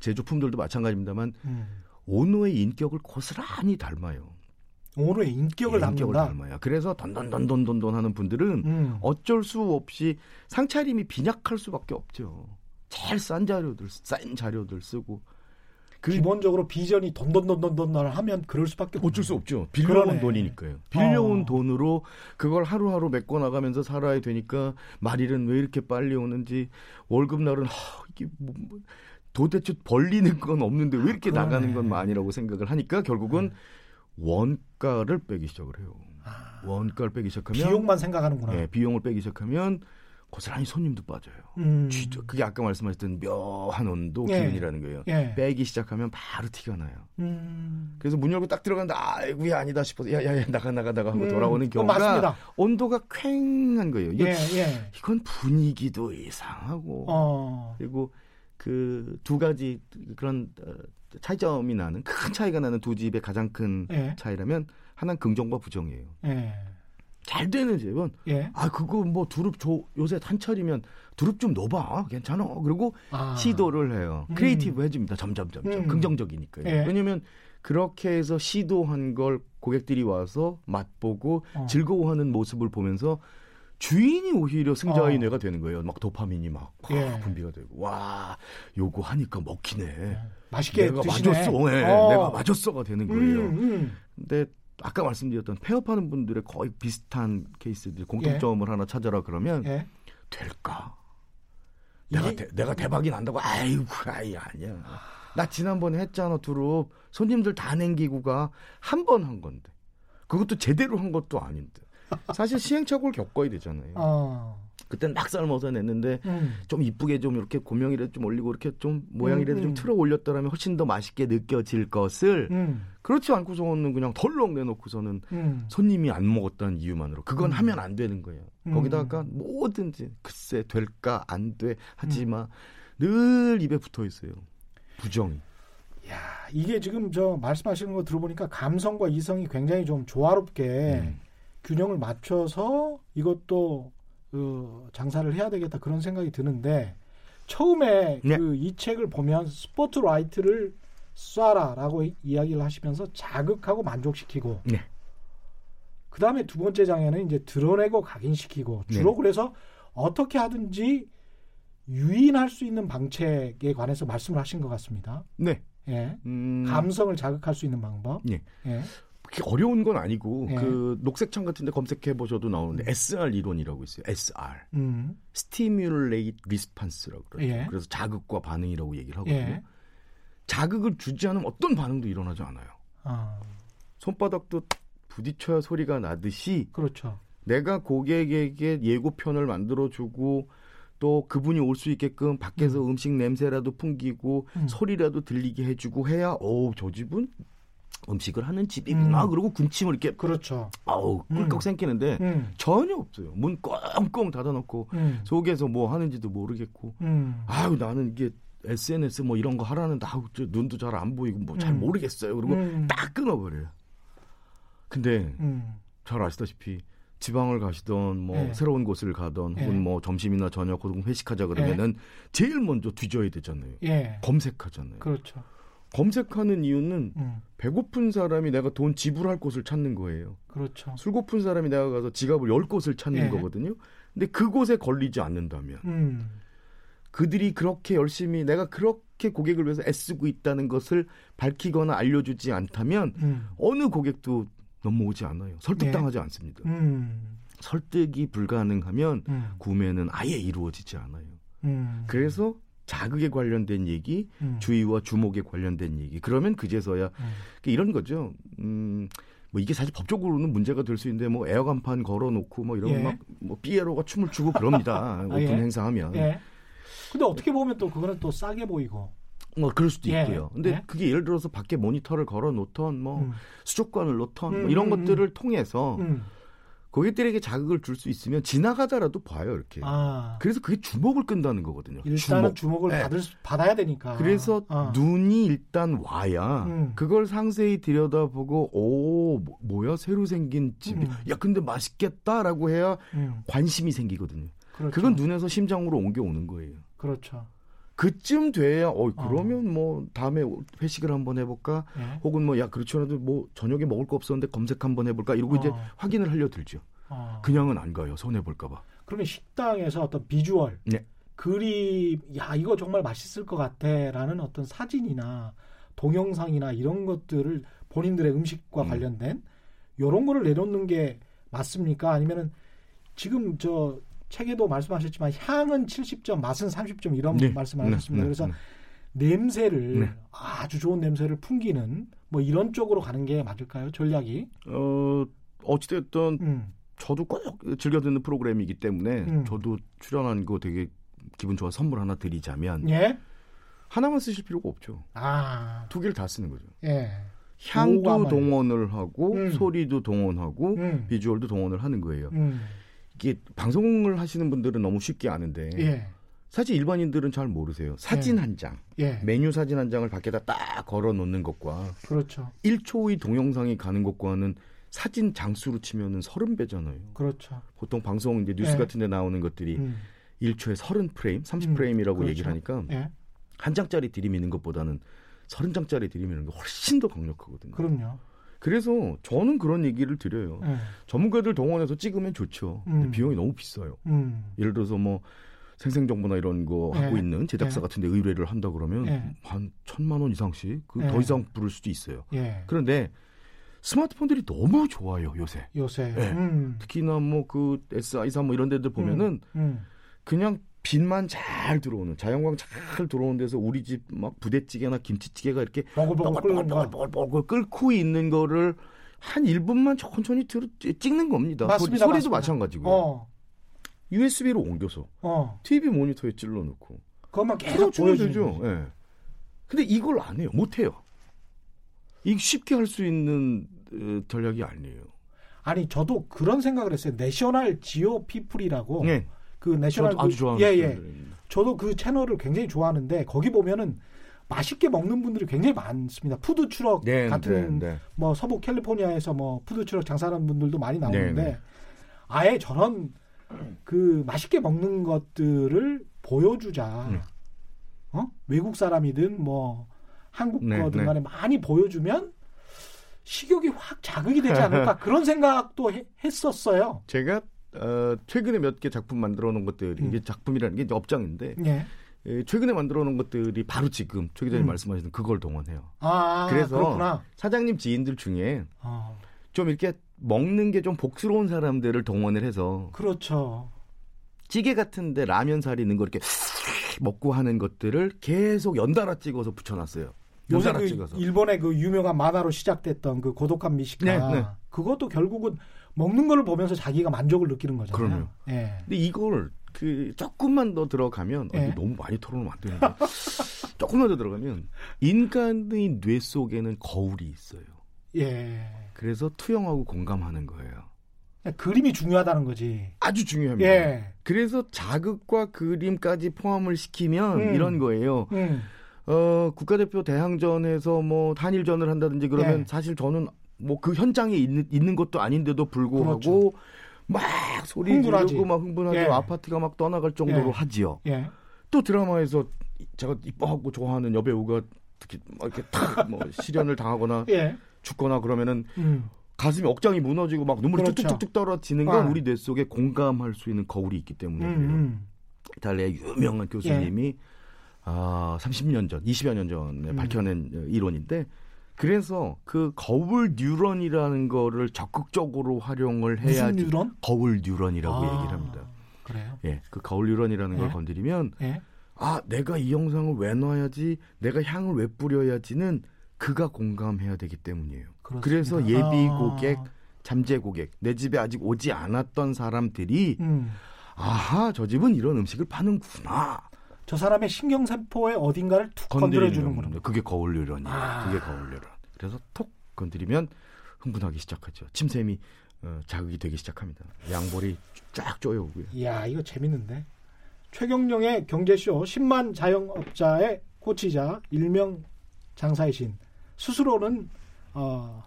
제조품들도 마찬가지입니다만 음. 오노의 인격을 고스란히 닮아요. 오늘의 인격을 예, 인격을. 닮아요. 그래서 던던던던던던 하는 분들은 음. 어쩔 수 없이 상차림이 빈약할 수밖에 없죠. 제일 싼 자료들, 싼 자료들 쓰고 그 기본적으로 비전이 돈돈돈돈돈 하면 그럴 수밖에 어쩔 수 없죠. 빌려온 그러네. 돈이니까요. 빌려온 어. 돈으로 그걸 하루하루 메꿔 나가면서 살아야 되니까 말일은 왜 이렇게 빨리 오는지 월급 날은 하, 이게 뭐, 뭐, 도대체 벌리는 건 없는데 왜 이렇게 그러네. 나가는 건 많이라고 생각을 하니까 결국은 원가를 빼기 시작을 해요. 원가를 빼기 시작하면 비용만 생각하는구나. 예, 비용을 빼기 시작하면 고스란히 손님도 빠져요. 음. 그게 아까 말씀하셨던 묘한 온도 예. 기운이라는 거예요. 예. 빼기 시작하면 바로 티가 나요. 음. 그래서 문 열고 딱 들어갔는데 아이고야 아니다 싶어서 야야야 나가 나가 나가 하고 음. 돌아오는 어, 경우가 맞습니다. 온도가 쾌한 거예요. 이거 예, 예. 이건 분위기도 이상하고 어. 그리고 그 두 가지 그런 어, 차이점이 나는 큰 차이가 나는 두 집의 가장 큰 예. 차이라면 하나는 긍정과 부정이에요. 예. 잘 되는 집은 예. 아 그거 뭐 두릅 조, 요새 한철이면 두릅 좀 넣어봐 괜찮아 그리고 아. 시도를 해요 음. creative 해줍니다 점점 점점 음. 긍정적이니까요 예. 왜냐면 그렇게 해서 시도한 걸 고객들이 와서 맛보고 어. 즐거워하는 모습을 보면서 주인이 오히려 승자의 어. 뇌가 되는 거예요 막 도파민이 막팍 예. 분비가 되고 와 요거 하니까 먹히네 맛있게 내가 드시네. 맞았어 예, 어. 내가 맞았어가 되는 거예요 음, 음. 근데 아까 말씀드렸던 폐업하는 분들의 거의 비슷한 케이스들 공통점을 하나 찾아라 그러면 예. 될까? 내가 이게- 대, 내가 대박이 난다고 아이고 아이 아니야. 나 지난번에 했잖아 두릅 손님들 다 냉기고 가 한 번 한 건데 그것도 제대로 한 것도 아닌데 사실 시행착오를 겪어야 되잖아요. 어. 그땐 막 삶아서 냈는데 음. 좀 이쁘게 좀 이렇게 고명이라도 좀 올리고 이렇게 좀 모양이라도 음, 좀 음. 틀어 올렸더라면 훨씬 더 맛있게 느껴질 것을 음. 그렇지 않고서는 그냥 덜렁 내놓고서는 음. 손님이 안 먹었다는 이유만으로 그건 음. 하면 안 되는 거예요. 음. 거기다가 뭐든지 글쎄 될까 안돼 음. 하지만 늘 입에 붙어 있어요. 부정이. 야, 이게 지금 저 말씀하시는 거 들어보니까 감성과 이성이 굉장히 좀 조화롭게 음. 균형을 맞춰서 이것도 어, 장사를 해야 되겠다 그런 생각이 드는데 처음에 네. 그이 책을 보면 스포트라이트를 쏴라라고 이- 이야기를 하시면서 자극하고 만족시키고 네. 그 다음에 두 번째 장에는 이제 드러내고 각인시키고 주로 네. 그래서 어떻게 하든지 유인할 수 있는 방책에 관해서 말씀을 하신 것 같습니다. 네. 예. 음, 감성을 자극할 수 있는 방법. 예. 예. 그렇게 어려운 건 아니고 예. 그 녹색창 같은데 검색해 보셔도 나오는데 음. SR 이론이라고 있어요. SR. 음. Stimulate Response라고 그러죠. 예. 그래서 자극과 반응이라고 얘기를 하거든요. 예. 자극을 주지 않으면 어떤 반응도 일어나지 않아요. 아, 손바닥도 부딪혀야 소리가 나듯이 그렇죠. 내가 고객에게 예고편을 만들어주고 또 그분이 올 수 있게끔 밖에서 음. 식 냄새라도 풍기고 음. 소리라도 들리게 해주고 해야 어우 저 집은 음식을 하는 집이구나 음. 그리고 군침을 이렇게 그렇죠. 아우 꿀꺽 음. 생기는데 음. 전혀 없어요 문 꽁꽁 닫아놓고 음. 속에서 뭐 하는지도 모르겠고 음. 아유 나는 이게 SNS 뭐 이런 거 하라는데 아우 저 눈도 잘 안 보이고 뭐잘 음. 모르겠어요 그리고 음. 딱 끊어버려요 근데 음. 잘 아시다시피 지방을 가시던 뭐 예. 새로운 곳을 가던 예. 혹은 뭐 점심이나 저녁 혹은 회식하자 그러면은 제일 먼저 뒤져야 되잖아요. 예. 검색하잖아요. 그렇죠. 검색하는 이유는 음. 배고픈 사람이 내가 돈 지불할 곳을 찾는 거예요. 그렇죠. 술 고픈 사람이 내가 가서 지갑을 열 곳을 찾는 예. 거거든요. 근데 그곳에 걸리지 않는다면 음. 그들이 그렇게 열심히 내가 그렇게 고객을 위해서 애쓰고 있다는 것을 밝히거나 알려주지 않다면 음. 어느 고객도 넘어오지 않아요. 설득당하지 예. 않습니다. 음. 설득이 불가능하면 음. 구매는 아예 이루어지지 않아요. 음. 그래서 자극에 관련된 얘기, 음. 주의와 주목에 관련된 얘기. 그러면 그제서야 음. 이런 거죠. 음, 뭐 이게 사실 법적으로는 문제가 될 수 있는데 뭐 에어간판 걸어놓고 뭐 이런 예. 막뭐 삐에로가 춤을 추고 그럽니다. *laughs* 오픈 예. 행사하면. 예. 근데 어떻게 보면 또 그거는 또 싸게 보이고. 뭐 그럴 수도 예. 있고요. 근데 예. 그게 예를 들어서 밖에 모니터를 걸어놓던 뭐 음. 수족관을 놓던 음, 뭐 이런 음, 것들을 통해서 음. 고객들에게 자극을 줄 수 있으면 지나가다라도 봐요 이렇게. 아. 그래서 그게 주목을 끈다는 거거든요. 일단은 주목. 주목을 네. 받을 수- 받아야 되니까. 그래서 어. 눈이 일단 와야 음. 그걸 상세히 들여다보고 오 뭐- 뭐야 새로 생긴 집이 음. 야 근데 맛있겠다라고 해야 음. 관심이 생기거든요. 그렇죠. 그건 눈에서 심장으로 옮겨 오는 거예요. 그렇죠. 그쯤 돼야 어 그러면 뭐 다음에 회식을 한번 해볼까 예. 혹은 뭐 야 그렇지않아도 뭐 저녁에 먹을 거 없었는데 검색 한번 해볼까 이러고 이제 어. 확인을 하려 들죠. 어. 그냥은 안 가요 손해 볼까봐. 그러면 식당에서 어떤 비주얼, 네. 그림, 야 이거 정말 맛있을 것 같아라는 어떤 사진이나 동영상이나 이런 것들을 본인들의 음식과 음. 관련된 이런 거를 내놓는 게 맞습니까? 아니면은 지금 저 책에도 말씀하셨지만 향은 70점, 맛은 30점 이런 네. 말씀을 네, 하셨습니다. 네, 그래서 네. 냄새를 네. 아주 좋은 냄새를 풍기는 뭐 이런 쪽으로 가는 게 맞을까요? 전략이? 어 어찌됐든 음. 저도 꼭 즐겨 듣는 프로그램이기 때문에 음. 저도 출연한 거 되게 기분 좋아 선물 하나 드리자면 예. 하나만 쓰실 필요가 없죠. 아. 두 개를 다 쓰는 거죠. 예. 향도. 동원을 하고 음. 소리도 동원하고 음. 비주얼도 동원을 하는 거예요. 음. 이게 방송을 하시는 분들은 너무 쉽게 아는데 예. 사실 일반인들은 잘 모르세요. 사진 예. 한 장, 예. 메뉴 사진 한 장을 밖에다 딱 걸어 놓는 것과 그렇죠. 1초의 동영상이 가는 것과는 사진 장수로 치면은 30배잖아요. 그렇죠. 보통 방송 이제 뉴스 예. 같은 데 나오는 것들이 음. 1초에 30프레임, 30프레임이라고 음, 그렇죠. 얘기를 하니까 예. 한 장짜리 들이미는 것보다는 30장짜리 들이미는 게 훨씬 더 강력하거든요. 그럼요. 그래서 저는 그런 얘기를 드려요. 예. 전문가들 동원해서 찍으면 좋죠. 근데 음. 비용이 너무 비싸요. 음. 예를 들어서 뭐 생생정보나 이런 거 예. 하고 있는 제작사 예. 같은 데 의뢰를 한다 그러면 예. 한 천만 원 이상씩 그더 예. 이상 부를 수도 있어요. 예. 그런데 스마트폰들이 너무 좋아요, 요새. 요새. 예. 음. 특히나 뭐 그 SI3 뭐 이런 데들 보면은 음. 그냥 빛만 잘 들어오는 자연광 잘 들어오는 데서 우리 집 막 부대찌개나 김치찌개가 이렇게 버글버글 끓는 거. 뽀글뽀글뽀글 끓고 있는 거를 한 1분만 천천히 들, 찍는 겁니다. 맞습니다, 소리, 맞습니다. 도 마찬가지고요. 어. USB로 옮겨서 어. TV 모니터에 찔러 놓고 그것만 계속. 거지. 예. 근데 이걸 안 해요. 못 해요. 이 쉽게 할 수 있는 어, 전략이 아니에요. 아니 저도 그런 생각을 했어요. 내셔널 지오 피플이라고 네. 그 내셔널 저도 아주 그- 좋아하는 예, 예. 분들입니다. 저도 그 채널을 굉장히 좋아하는데 거기 보면은 맛있게 먹는 분들이 굉장히 많습니다. 푸드 트럭 네, 같은 네, 네. 뭐 서부 캘리포니아에서 뭐 푸드 트럭 장사하는 분들도 많이 나오는데 네, 네. 아예 저런 그 맛있게 먹는 것들을 보여주자. 네. 어? 외국 사람이든 뭐 한국 네, 거든 네. 간에 많이 보여주면 식욕이 확 자극이 되지 않을까 *laughs* 그런 생각도 해- 했었어요. 제가 어, 최근에 몇 개 작품 만들어 놓은 것들이 음. 이게 작품이라는 게 이제 업장인데 예. 에, 최근에 만들어 놓은 것들이 바로 지금 최 기자님 음. 말씀하시는 그걸 동원해요. 아, 그래서 그렇구나. 사장님 지인들 중에 어, 좀 이렇게 먹는 게 좀 복스러운 사람들을 동원을 해서 그렇죠. 찌개 같은데 라면 살 있는 거 이렇게 먹고 하는 것들을 계속 연달아 찍어서 붙여놨어요. 연달아 그 찍어서. 일본의 그 유명한 만화로 시작됐던 그 고독한 미식가 네, 네. 그것도 결국은 먹는 걸 보면서 자기가 만족을 느끼는 거잖아요. 그럼요. 예. 근데 이걸 그 조금만 더 들어가면 어, 예. 이게 너무 많이 털어놓으면 안 되는데 *laughs* 조금만 더 들어가면 인간의 뇌 속에는 거울이 있어요. 예. 그래서 투영하고 공감하는 거예요. 그림이 중요하다는 거지. 아주 중요합니다. 예. 그래서 자극과 그림까지 포함을 시키면 음. 이런 거예요. 음. 어, 국가대표 대항전에서 뭐 한일전을 한다든지 그러면 예. 사실 저는 뭐 그 현장에 있는, 있는 것도 아닌데도 불구하고 그렇죠. 막 소리 흥분하지. 지르고 막 흥분하고 예. 아파트가 막 떠나갈 정도로 예. 하지요. 예. 또 드라마에서 제가 이뻐하고 좋아하는 여배우가 특히 막 이렇게 탁뭐 실연을 *laughs* 당하거나 예. 죽거나 그러면은 음. 가슴이 억장이 무너지고 막 눈물이 그렇죠. 뚝뚝뚝 떨어지는 건 아. 우리 뇌 속에 공감할 수 있는 거울이 있기 때문에 음. 음. 이탈리아의 유명한 교수님이 아, 30년 전, 20여 년 전에 음. 밝혀낸 어, 이론인데 그래서 그 거울 뉴런이라는 거를 적극적으로 활용을 무슨 해야지 뉴런? 거울 뉴런이라고 아, 얘기를 합니다. 그래요? 예, 그 거울 뉴런이라는 걸 예. 건드리면 예. 아, 내가 이 영상을 왜 놔야지, 내가 향을 왜 뿌려야지는 그가 공감해야 되기 때문이에요. 그렇습니다. 그래서 예비 아. 고객, 잠재 고객, 내 집에 아직 오지 않았던 사람들이 음. 아하, 저 집은 이런 음식을 파는구나. 저 사람의 신경세포의 어딘가를 툭 건드리는 건드려주는구나. 겁니다. 그게 거울 뉴런이에요. 아. 그게 거울 뉴런. 그래서 톡 건드리면 흥분하기 시작하죠. 침샘이 어, 자극이 되기 시작합니다. 양볼이 쫙 쪼여오고요. 이야, 이거 재밌는데. 최경령의 경제쇼 10만 자영업자의 코치자 일명 장사이신 스스로는 어,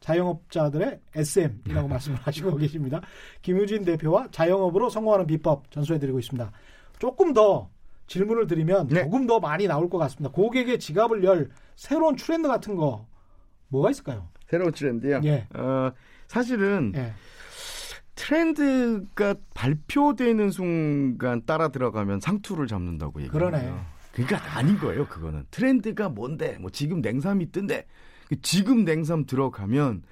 자영업자들의 SM이라고 *laughs* 말씀을 하시고 계십니다. 김유진 대표와 자영업으로 성공하는 비법 전수해드리고 있습니다. 조금 더 질문을 드리면 네. 조금 더 많이 나올 것 같습니다. 고객의 지갑을 열 새로운 트렌드 같은 거 뭐가 있을까요? 새로운 트렌드요. 예. 어, 사실은 예. 트렌드가 발표되는 순간 따라 들어가면 상투를 잡는다고 얘기해요. 그러네. 그러니까 아닌 거예요. 그거는 트렌드가 뭔데? 뭐 지금 냉삼이. 그 지금 냉삼 들어가면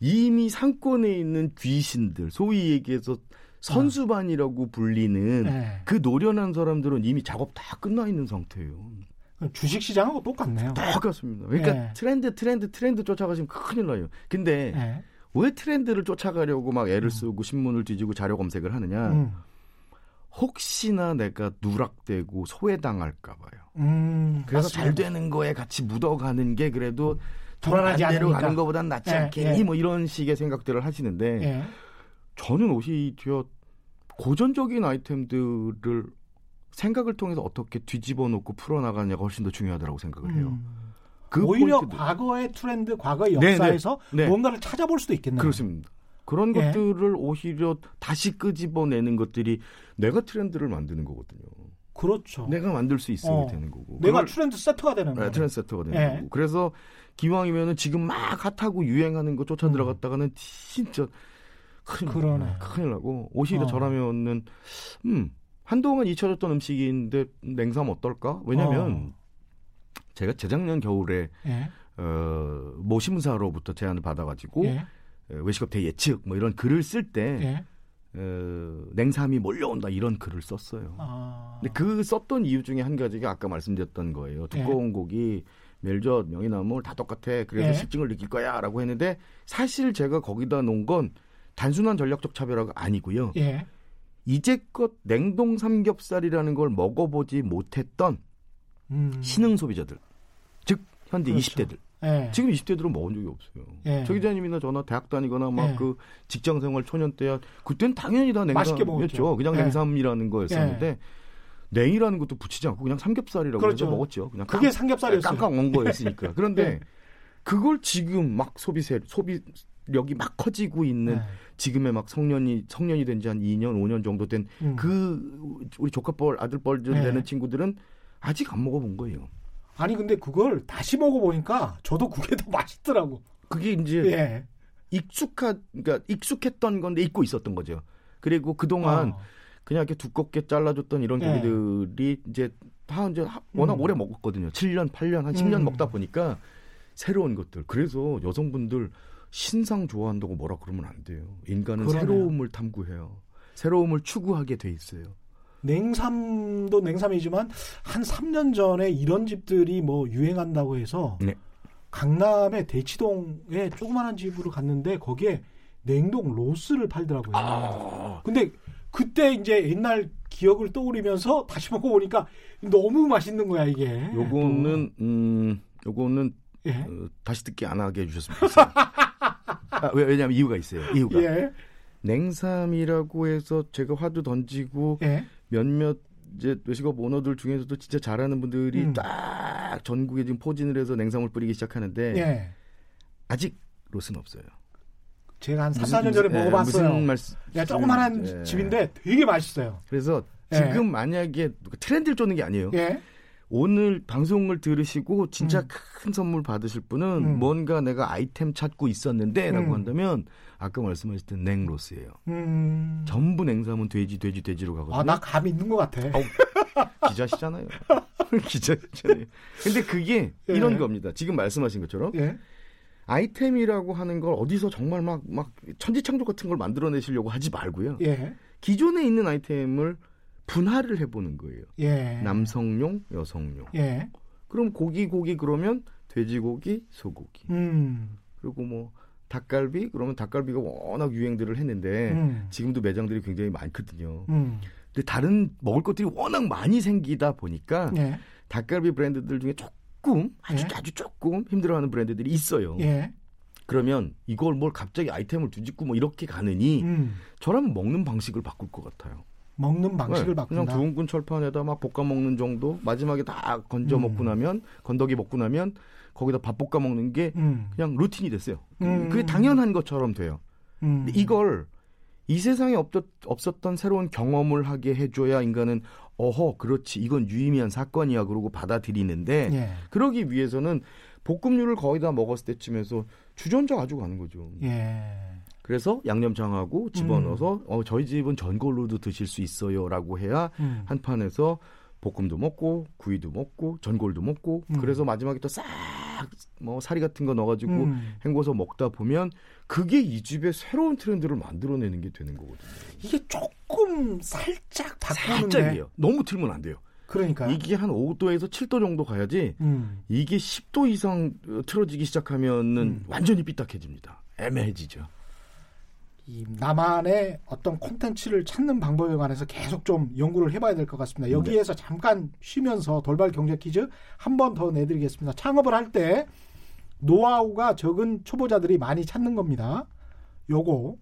이미 상권에 있는 귀신들, 소위 얘기해서 선수반이라고 불리는 예. 그 노련한 사람들은 이미 작업 다 끝나 있는 상태예요. 주식 시장하고 똑같네요. 똑같습니다. 그러니까 예. 트렌드, 트렌드, 트렌드 쫓아가시면 큰일 나요. 근데 예. 왜 트렌드를 쫓아가려고 막 애를 음. 쓰고 신문을 뒤지고 자료 검색을 하느냐? 음. 혹시나 내가 누락되고 소외당할까 봐요. 음, 그래서 맞습니다. 잘 되는 거에 같이 묻어가는 게 그래도 불안하지 반대로 않으니까. 가는 것보단 낫지 예, 않겠니? 예. 뭐 이런 식의 생각들을 하시는데 예. 저는 오히려 고전적인 아이템들을 생각을 통해서 어떻게 뒤집어 놓고 풀어나가느냐가 훨씬 더 중요하다고 생각을 해요. 음. 그 오히려 포인트들. 과거의 트렌드, 과거의 네, 역사에서 네. 뭔가를 찾아볼 수도 있겠네요. 그렇습니다. 그런 예. 것들을 오히려 다시 끄집어내는 것들이 내가 트렌드를 만드는 거거든요. 그렇죠. 내가 만들 수 있어야 어. 되는 거고. 내가 트렌드 세터가 되는 네, 거예요. 트렌드 세터가 되는 예. 거고. 그래서 기왕이면은 지금 막 핫하고 유행하는 거 쫓아 음. 들어갔다가는 진짜 큰일, 그러네. 나- 큰일 나고 오히려 어. 저라면은 음 한동안 잊혀졌던 음식인데 냉삼 어떨까? 왜냐면 제가 재작년 겨울에 예. 어, 모 신문사로부터 제안을 받아가지고 예. 어, 외식업 대예측 뭐 이런 글을 쓸때 예. 어, 냉삼이 몰려온다 이런 글을 썼어요. 아. 근데 그 썼던 이유 중에 한 가지가 아까 말씀드렸던 거예요. 두꺼운 고기, 멜젓, 명이나물 다 똑같아. 그래서 예. 실증을 느낄 거야 라고 했는데 사실 제가 거기다 놓은 건 단순한 전략적 차별화가 아니고요. 예. 이제껏 냉동 삼겹살이라는 걸 먹어보지 못했던 음. 신흥 소비자들, 즉 현대 그렇죠. 20대들. 예. 지금 20대들은 먹은 적이 없어요. 예. 저 기자님이나 저나 대학 다니거나 막 예. 그 직장 생활 초년 때야 그땐 당연히 다. 냉삼이었죠. 그냥 예. 냉삼이라는 거였었는데 냉이라는 것도 붙이지 않고 그냥 삼겹살이라고 그렇죠. 해서 먹었죠. 그냥 그게 깡- 삼겹살이었어요. 깡깡 온 거였으니까. 그런데 *laughs* 예. 그걸 지금 막 소비세 소비 력이 막 커지고 있는 예. 지금의 막 성년이 성년이 된 지 한 2년 5년 정도 된 음. 그 우리 조카뻘 아들뻘 좀 예. 되는 친구들은 아직 안 먹어본 거예요. 아니 근데 그걸 다시 먹어보니까 저도 그게 더 맛있더라고. 그게 이제 예. 익숙한 그러니까 익숙했던 건데 잊고 있었던 거죠. 그리고 그 동안 어. 그냥 이렇게 두껍게 잘라줬던 이런 예. 고기들이 이제 다 이제 하- 워낙 음. 오래 먹었거든요. 7년, 8년, 한 10년 음. 먹다 보니까 새로운 것들. 그래서 여성분들 신상 좋아한다고 뭐라 그러면 안 돼요. 인간은 그러네요. 새로움을 탐구해요. 새로움을 추구하게 돼 있어요. 냉삼도 냉삼이지만 한 3년 전에 이런 집들이 뭐 유행한다고 해서 네. 강남의 대치동에 조그마한 집으로 갔는데 거기에 냉동 로스를 팔더라고요. 아. 근데 그때 이제 옛날 기억을 떠올리면서 다시 먹어보니까 너무 맛있는 거야 이게. 요거는 음 요거는 또. 예. 어, 다시 듣기 안 하게 해주셨으면 좋겠어요. *laughs* 아, 왜, 왜냐면 이유가 있어요. 이유가 예. 냉삼이라고 해서 제가 화두 던지고 예. 몇몇 이제 외식업 오너들 중에서도 진짜 잘하는 분들이 음. 딱 전국에 지금 포진을 해서 냉삼을 뿌리기 시작하는데 예. 아직 로스는 없어요. 제가 한 3, 무슨- 4년 전에 예, 먹어봤어요. 무슨 말씀? 야, 조그만한 예. 집인데 되게 맛있어요. 그래서 예. 지금 만약에 트렌드를 쫓는 게 아니에요. 예. 오늘 방송을 들으시고 진짜 음. 큰 선물 받으실 분은 음. 뭔가 내가 아이템 찾고 있었는데라고 음. 한다면 아까 말씀하셨던 냉로스예요. 음. 전부 냉삼은 돼지 돼지 돼지로 가거든요. 아, 나 감 있는 것 같아. 어우, 기자시잖아요. *laughs* 기자시잖아요. 근데 그게 예. 이런 겁니다. 지금 말씀하신 것처럼 예. 아이템이라고 하는 걸 어디서 정말 막, 막 천지창조 같은 걸 만들어내시려고 하지 말고요. 예. 기존에 있는 아이템을 분할을 해보는 거예요. 예. 남성용, 여성용. 예. 그럼 고기, 고기 그러면 돼지고기, 소고기. 음. 그리고 뭐 닭갈비 그러면 닭갈비가 워낙 유행들을 했는데 음. 지금도 매장들이 굉장히 많거든요. 음. 근데 다른 먹을 것들이 워낙 많이 생기다 보니까 예. 닭갈비 브랜드들 중에 조금 아주 예. 아주 조금 힘들어하는 브랜드들이 있어요. 예. 그러면 이걸 뭘 갑자기 아이템을 뒤집고 뭐 이렇게 가느니 음. 저라면 먹는 방식을 바꿀 것 같아요. 먹는 방식을 네, 바꾼다. 그냥 굵은 철판에다 막 볶아 먹는 정도. 마지막에 다 건져 음. 먹고 나면 건더기 먹고 나면 거기다 밥 볶아 먹는 게 음. 그냥 루틴이 됐어요. 그- 음. 그게 당연한 것처럼 돼요. 음. 이걸 이 세상에 없었, 없었던 새로운 경험을 하게 해줘야 인간은 어허 그렇지 이건 유의미한 사건이야 그러고 받아들이는데 예. 그러기 위해서는 볶음류를 거의 다 먹었을 때쯤에서 주전자 가지고 가는 거죠. 예. 그래서 양념장하고 집어넣어서 어, 저희 집은 전골로도 드실 수 있어요라고 해야 음. 한 판에서 볶음도 먹고 구이도 먹고 전골도 먹고 음. 그래서 마지막에 또 싹 뭐 사리 같은 거 넣어가지고 음. 헹궈서 먹다 보면 그게 이 집의 새로운 트렌드를 만들어내는 게 되는 거거든요. 이게 조금 살짝 바꾸는데 살짝이에요. 너무 틀면 안 돼요. 그러니까 이게 한 5도에서 7도 정도 가야지 음. 이게 10도 이상 어, 틀어지기 시작하면은 음. 완전히 삐딱해집니다. 애매해지죠. 이 나만의 어떤 콘텐츠를 찾는 방법에 관해서 계속 좀 연구를 해봐야 될 것 같습니다. 네. 여기에서 잠깐 쉬면서 돌발 경제 퀴즈 한 번 더 내드리겠습니다. 창업을 할 때 노하우가 적은 초보자들이 많이 찾는 겁니다. 요거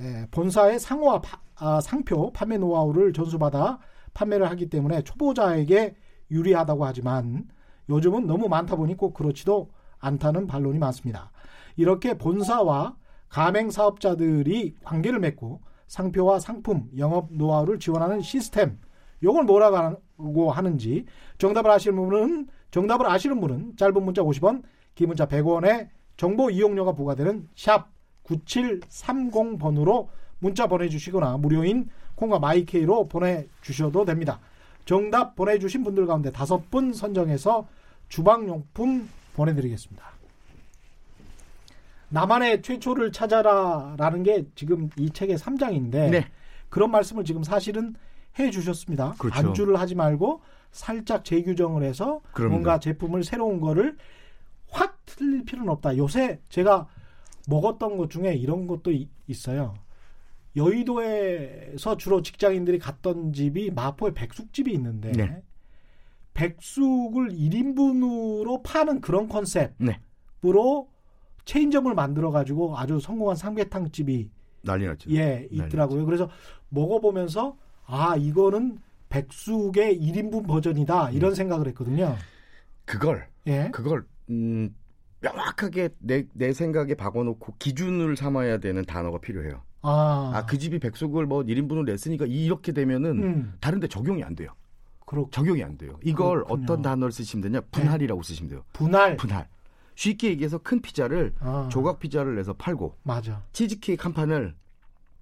예, 본사의 상호와 파- 아, 상표 판매 노하우를 전수받아 판매를 하기 때문에 초보자에게 유리하다고 하지만 요즘은 너무 많다 보니 꼭 그렇지도 않다는 반론이 많습니다. 이렇게 본사와 가맹 사업자들이 관계를 맺고 상표와 상품, 영업 노하우를 지원하는 시스템. 요걸 뭐라고 하는지 정답을 아시는 분은 정답을 아시는 분은 짧은 문자 50원, 긴 문자 100원에 정보 이용료가 부과되는 샵 9730번으로 문자 보내주시거나 무료인 콩과 마이케이로 보내주셔도 됩니다. 정답 보내주신 분들 가운데 다섯 분 선정해서 주방용품 보내드리겠습니다. 나만의 최초를 찾아라라는 게 지금 이 책의 3장인데 네. 그런 말씀을 지금 사실은 해 주셨습니다. 그렇죠. 안주를 하지 말고 살짝 재규정을 해서 그럼요. 뭔가 제품을 새로운 거를 확 틀릴 필요는 없다. 요새 제가 먹었던 것 중에 이런 것도 이- 있어요. 여의도에서 주로 직장인들이 갔던 집이 마포에 백숙집이 있는데 네. 백숙을 1인분으로 파는 그런 컨셉으로 네. 체인점을 만들어 가지고 아주 성공한 삼계탕 집이 난리 났죠. 예 있더라고요. 그래서 먹어보면서 아 이거는 백숙의 1인분 버전이다 이런 생각을 했거든요. 그걸 예. 그걸 음, 명확하게 내, 내 생각에 박아놓고 기준을 삼아야 되는 단어가 필요해요. 아, 아 그 집이 백숙을 뭐 1인분을 냈으니까 이렇게 되면은 음, 다른데 적용이 안 돼요. 그렇 적용이 안 돼요. 이걸 그렇군요. 어떤 단어를 쓰시면 되냐? 분할이라고 쓰시면 돼요. 분할. 분할. 쉽게 얘기해서 큰 피자를 아, 조각 피자를 내서 팔고 맞아. 치즈케이크 한 판을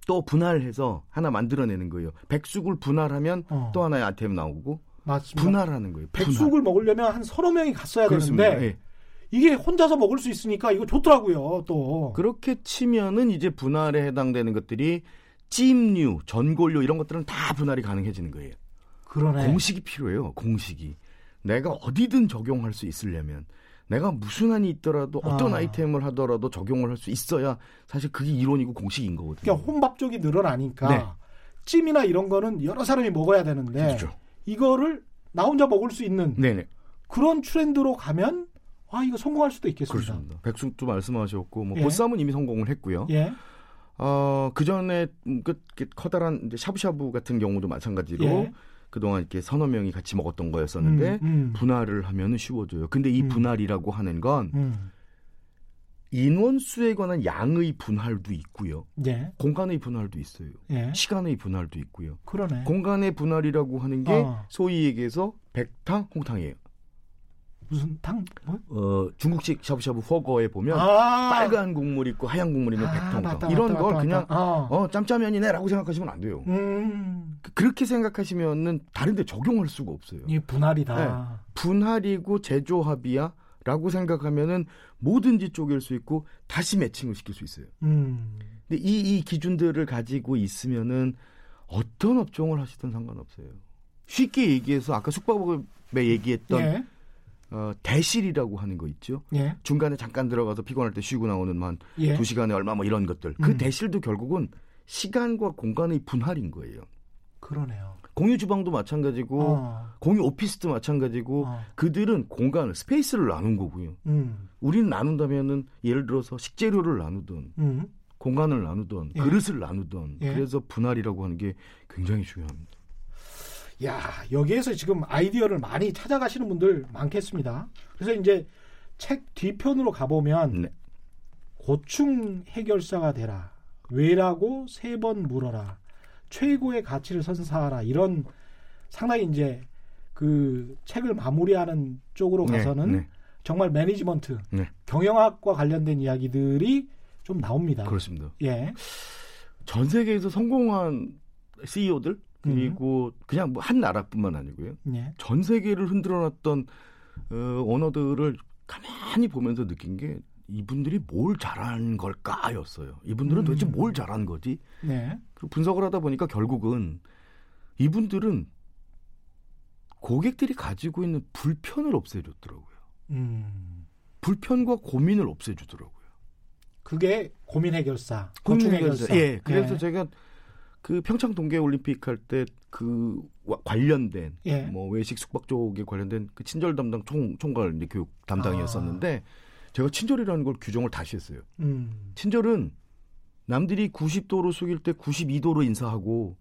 또 분할해서 하나 만들어내는 거예요. 백숙을 분할하면 어, 또 하나의 아이템 나오고 맞습니다. 분할하는 거예요. 백숙을 먹으려면 한 서너 명이 갔어야 그렇습니다. 되는데 예. 이게 혼자서 먹을 수 있으니까 이거 좋더라고요. 또 그렇게 치면은 이제 분할에 해당되는 것들이 찜류, 전골류 이런 것들은 다 분할이 가능해지는 거예요. 그러네. 공식이 필요해요. 공식이. 내가 어디든 적용할 수 있으려면 내가 무슨 한이 있더라도 어떤 아. 아이템을 하더라도 적용을 할 수 있어야 사실 그게 이론이고 공식인 거거든요. 그러니까 혼밥 쪽이 늘어나니까 네. 찜이나 이런 거는 여러 사람이 먹어야 되는데 그렇죠. 이거를 나 혼자 먹을 수 있는 네네. 그런 트렌드로 가면 아 이거 성공할 수도 있겠습니다. 그렇습니다. 백숙도 말씀하셨고 뭐 예. 보쌈은 이미 성공을 했고요. 예. 어, 그 전에 그, 그 커다란 샤브샤브 같은 경우도 마찬가지로 예. 그동안 이렇게 서너 명이 같이 먹었던 거였었는데 음, 음, 분할을 하면은 쉬워져요. 근데 이 음. 분할이라고 하는 건 음. 인원수에 관한 양의 분할도 있고요. 예. 공간의 분할도 있어요. 예. 시간의 분할도 있고요. 그러네. 공간의 분할이라고 하는 게 어. 소위 얘기해서 백탕, 홍탕이에요. 무슨 탕? 뭐? 어, 중국식 샤브샤브 허거에 보면 아. 빨간 국물 있고 하얀 국물 있는 아. 맞다, 이런 맞다, 걸 맞다, 그냥 맞다. 어. 어, 짬짜면이네라고 생각하시면 안 돼요. 음. 그- 그렇게 생각하시면은 다른데 적용할 수가 없어요. 이 분할이다. 분할이고 제조합이야 라고 생각하면은 뭐든지 쪼갤 수 있고 다시 매칭을 시킬 수 있어요. 음. 근데 이, 이 기준들을 가지고 있으면은 어떤 업종을 하시든 상관없어요. 쉽게 얘기해서 아까 숙박업에 얘기했던 예. 어, 대실이라고 하는 거 있죠. 예. 중간에 잠깐 들어가서 피곤할 때 쉬고 나오는 만두 예. 시간에 얼마 뭐 이런 것들. 그 음. 대실도 결국은 시간과 공간의 분할인 거예요. 그러네요. 공유 주방도 마찬가지고 어. 공유 오피스도 마찬가지고 어. 그들은 공간을 스페이스를 나눈 거고요. 음. 우리는 나눈다면은 예를 들어서 식재료를 나누든 음. 공간을 나누든 예. 그릇을 나누든 예. 그래서 분할이라고 하는 게 굉장히 중요합니다. 야, 여기에서 지금 아이디어를 많이 찾아가시는 분들 많겠습니다. 그래서 이제 책 뒤편으로 가보면 네. 고충 해결사가 되라. 왜라고 세 번 물어라. 최고의 가치를 선사하라. 이런 상당히 이제 그 책을 마무리하는 쪽으로 네, 가서는 네. 정말 매니지먼트, 네. 경영학과 관련된 이야기들이 좀 나옵니다. 그렇습니다. 예. 전 세계에서 성공한 CEO들 그리고 그냥 뭐 한 나라뿐만 아니고요. 예. 전 세계를 흔들어놨던 어, 언어들을 가만히 보면서 느낀 게 이분들이 뭘 잘한 걸까였어요. 이분들은 음. 도대체 뭘 잘한 거지? 네. 그리고 분석을 하다 보니까 결국은 이분들은 고객들이 가지고 있는 불편을 없애줬더라고요. 음. 불편과 고민을 없애주더라고요. 그게 고민 해결사, 고충 해결사. 해결사. 예. 그래서 예. 제가 그 평창 동계 올림픽 할 때 그 관련된 예. 뭐 외식 숙박 쪽에 관련된 그 친절 담당 총 총괄 이제 교육 담당이었었는데 제가 친절이라는 걸 규정을 다시 했어요. 음. 친절은 남들이 90도로 숙일 때 92도로 인사하고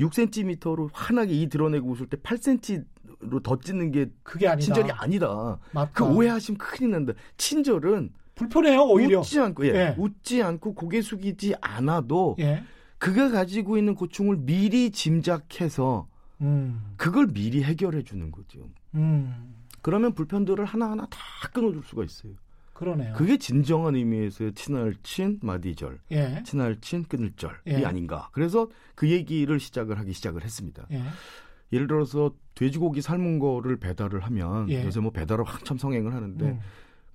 6cm로 환하게 이 드러내고 웃을 때 8cm로 더 찢는 게 그게 아니다. 친절이 아니다. 맞다. 그 오해하시면 큰일 난다. 친절은 불편해요 오히려. 웃지 않고 예, 예. 웃지 않고 고개 숙이지 않아도 예. 그가 가지고 있는 고충을 미리 짐작해서 음. 그걸 미리 해결해 주는 거죠. 음. 그러면 불편들을 하나하나 다 끊어줄 수가 있어요. 그러네요. 그게 진정한 의미에서의 친할 친 마디절, 예. 친할 친 끊을절이 예. 아닌가. 그래서 그 얘기를 시작을 하기 시작을 했습니다. 예. 예를 들어서 돼지고기 삶은 거를 배달을 하면 예. 요새 뭐 배달을 한참 성행을 하는데 음.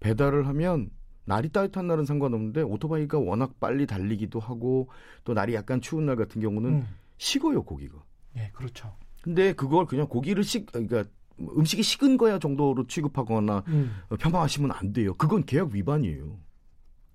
배달을 하면 날이 따뜻한 날은 상관없는데 오토바이가 워낙 빨리 달리기도 하고 또 날이 약간 추운 날 같은 경우는 음. 식어요 고기가. 예, 그렇죠. 근데 그걸 그냥 고기를 식 그러니까 음식이 식은 거야 정도로 취급하거나 음. 어, 평가하시면 안 돼요. 그건 계약 위반이에요.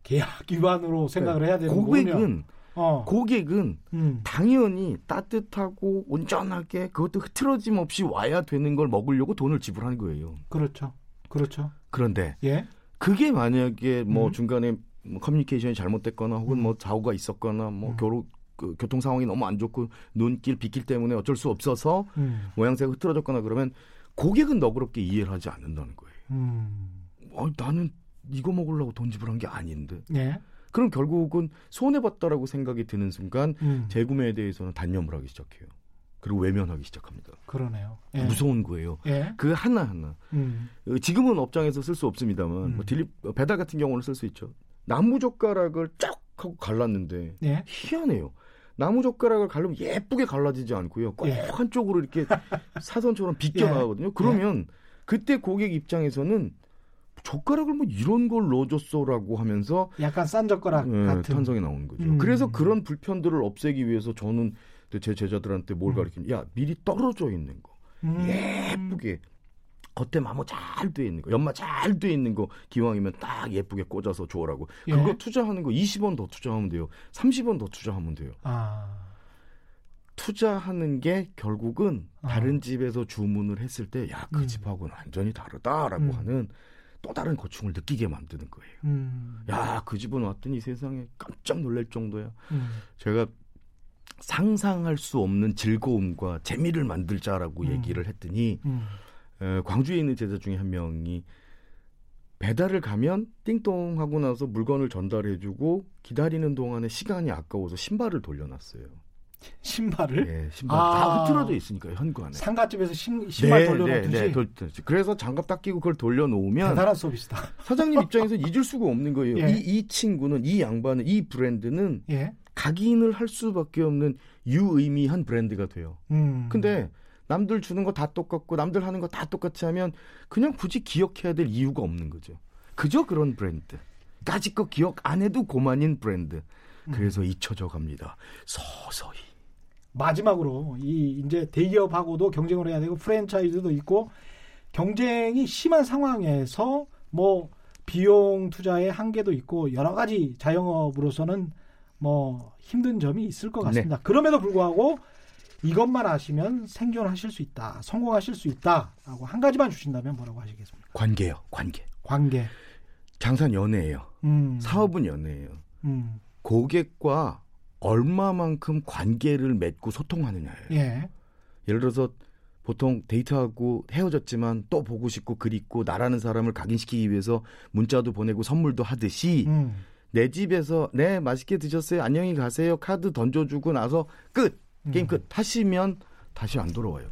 계약 위반으로 생각을 해야 되는 거군요. 고객은 어. 고객은 음. 당연히 따뜻하고 온전하게 그것도 흐트러짐 없이 와야 되는 걸 먹으려고 돈을 지불하는 거예요. 그렇죠. 그렇죠. 그런데 예. 그게 만약에 뭐 음. 중간에 뭐 커뮤니케이션이 잘못됐거나 혹은 음. 뭐 사고가 있었거나 뭐 음. 교로 그 교통 상황이 너무 안 좋고 눈길 빗길 때문에 어쩔 수 없어서 음. 모양새가 흐트러졌거나 그러면 고객은 너그럽게 이해를 하지 않는다는 거예요. 음. 어, 나는 이거 먹으려고 돈 지불한 게 아닌데. 예. 그럼 결국은 손해 봤다라고 생각이 드는 순간 음. 재구매에 대해서는 단념을 하기 시작해요. 그리고 외면하기 시작합니다. 그러네요. 예. 무서운 거예요. 예. 그 하나 하나. 음. 어, 지금은 업장에서 쓸 수 없습니다만 음. 뭐 딜리 어, 배달 같은 경우는 쓸 수 있죠. 나무 젓가락을 쫙 하고 갈랐는데 예. 희한해요. 나무 젓가락을 갈르면 예쁘게 갈라지지 않고요. 꼭 예. 한쪽으로 이렇게 *laughs* 사선처럼 비껴 예. 나가거든요. 그러면 그때 고객 입장에서는 젓가락을 뭐 이런 걸 넣어줬어라고 하면서 약간 싼 젓가락 예, 같은. 탄성이 나오는 거죠. 음. 그래서 그런 불편들을 없애기 위해서 저는 제 제자들한테 뭘 음. 가르치냐? 야 미리 떨어져 있는 거, 음. 예쁘게 겉에 마모 잘 돼 있는 거, 연마 잘 돼 있는 거 기왕이면 딱 예쁘게 꽂아서 줘라고. 예. 그거 투자하는 거 20원 더 투자하면 돼요. 30원 더 투자하면 돼요. 아. 투자하는 게 결국은 아. 다른 집에서 주문을 했을 때 야 그 음. 집하고는 완전히 다르다라고 음. 하는 또 다른 고충을 느끼게 만드는 거예요. 음. 야 그 집은 왔더니 세상에 깜짝 놀랄 정도야. 음. 제가 상상할 수 없는 즐거움과 재미를 만들자라고 음. 얘기를 했더니 음. 에, 광주에 있는 제자 중에 한 명이 배달을 가면 띵동 하고 나서 물건을 전달해주고 기다리는 동안에 시간이 아까워서 신발을 돌려놨어요. 신발을 예, 신발 아. 다 흐트러져 있으니까요 현관에. 상가집에서 신, 신발 네, 돌려놓듯이 네, 네, 돌- 그래서 장갑 딱 끼고 그걸 돌려놓으면 대단한 서비스다. *laughs* 사장님 입장에서 잊을 수가 없는 거예요. 예. 이, 이 친구는 이 양반은 이 브랜드는 예. 각인을 할 수밖에 없는 유의미한 브랜드가 돼요. 음. 근데 남들 주는 거 다 똑같고 남들 하는 거 다 똑같이 하면 그냥 굳이 기억해야 될 이유가 없는 거죠. 그저 그런 브랜드. 까짓 거 기억 안 해도 고만인 브랜드. 그래서 음. 잊혀져 갑니다. 서서히. 마지막으로 이 이제 대기업하고도 경쟁을 해야 되고 프랜차이즈도 있고 경쟁이 심한 상황에서 뭐 비용 투자의 한계도 있고 여러 가지 자영업으로서는 뭐 힘든 점이 있을 것 같습니다. 그럼에도 불구하고 이것만 아시면 생존하실 수 있다, 성공하실 수 있다라고 한 가지만 주신다면 뭐라고 하시겠습니까? 관계요. 관계. 관계. 장사는 연애예요. 음. 사업은 연애예요. 음. 고객과 얼마만큼 관계를 맺고 소통하느냐예요. 예. 예를 들어서 보통 데이트하고 헤어졌지만 또 보고 싶고 그립고 나라는 사람을 각인시키기 위해서 문자도 보내고 선물도 하듯이 음. 내 집에서 네 맛있게 드셨어요 안녕히 가세요 카드 던져주고 나서 끝 게임 음. 끝 하시면 다시 안 돌아와요.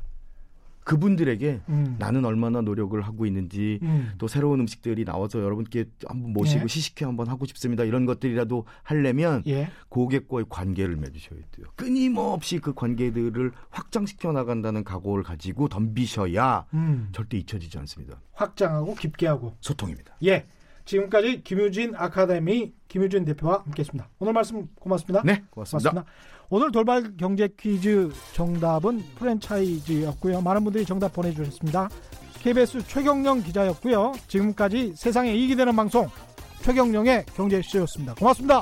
그분들에게 음. 나는 얼마나 노력을 하고 있는지 음. 또 새로운 음식들이 나와서 여러분께 한번 모시고 예. 시식회 한번 하고 싶습니다. 이런 것들이라도 하려면 예. 고객과의 관계를 맺으셔야 돼요. 끊임없이 그 관계들을 확장시켜 나간다는 각오를 가지고 덤비셔야 음. 절대 잊혀지지 않습니다. 확장하고 깊게 하고 소통입니다. 예. 지금까지 김유진 아카데미 김유진 대표와 함께했습니다. 오늘 말씀 고맙습니다. 네, 고맙습니다. 고맙습니다. 오늘 돌발 경제 퀴즈 정답은 프랜차이즈였고요. 많은 분들이 정답 보내주셨습니다. KBS 최경령 기자였고요. 지금까지 세상에 이익이 되는 방송 최경령의 경제쇼였습니다. 고맙습니다.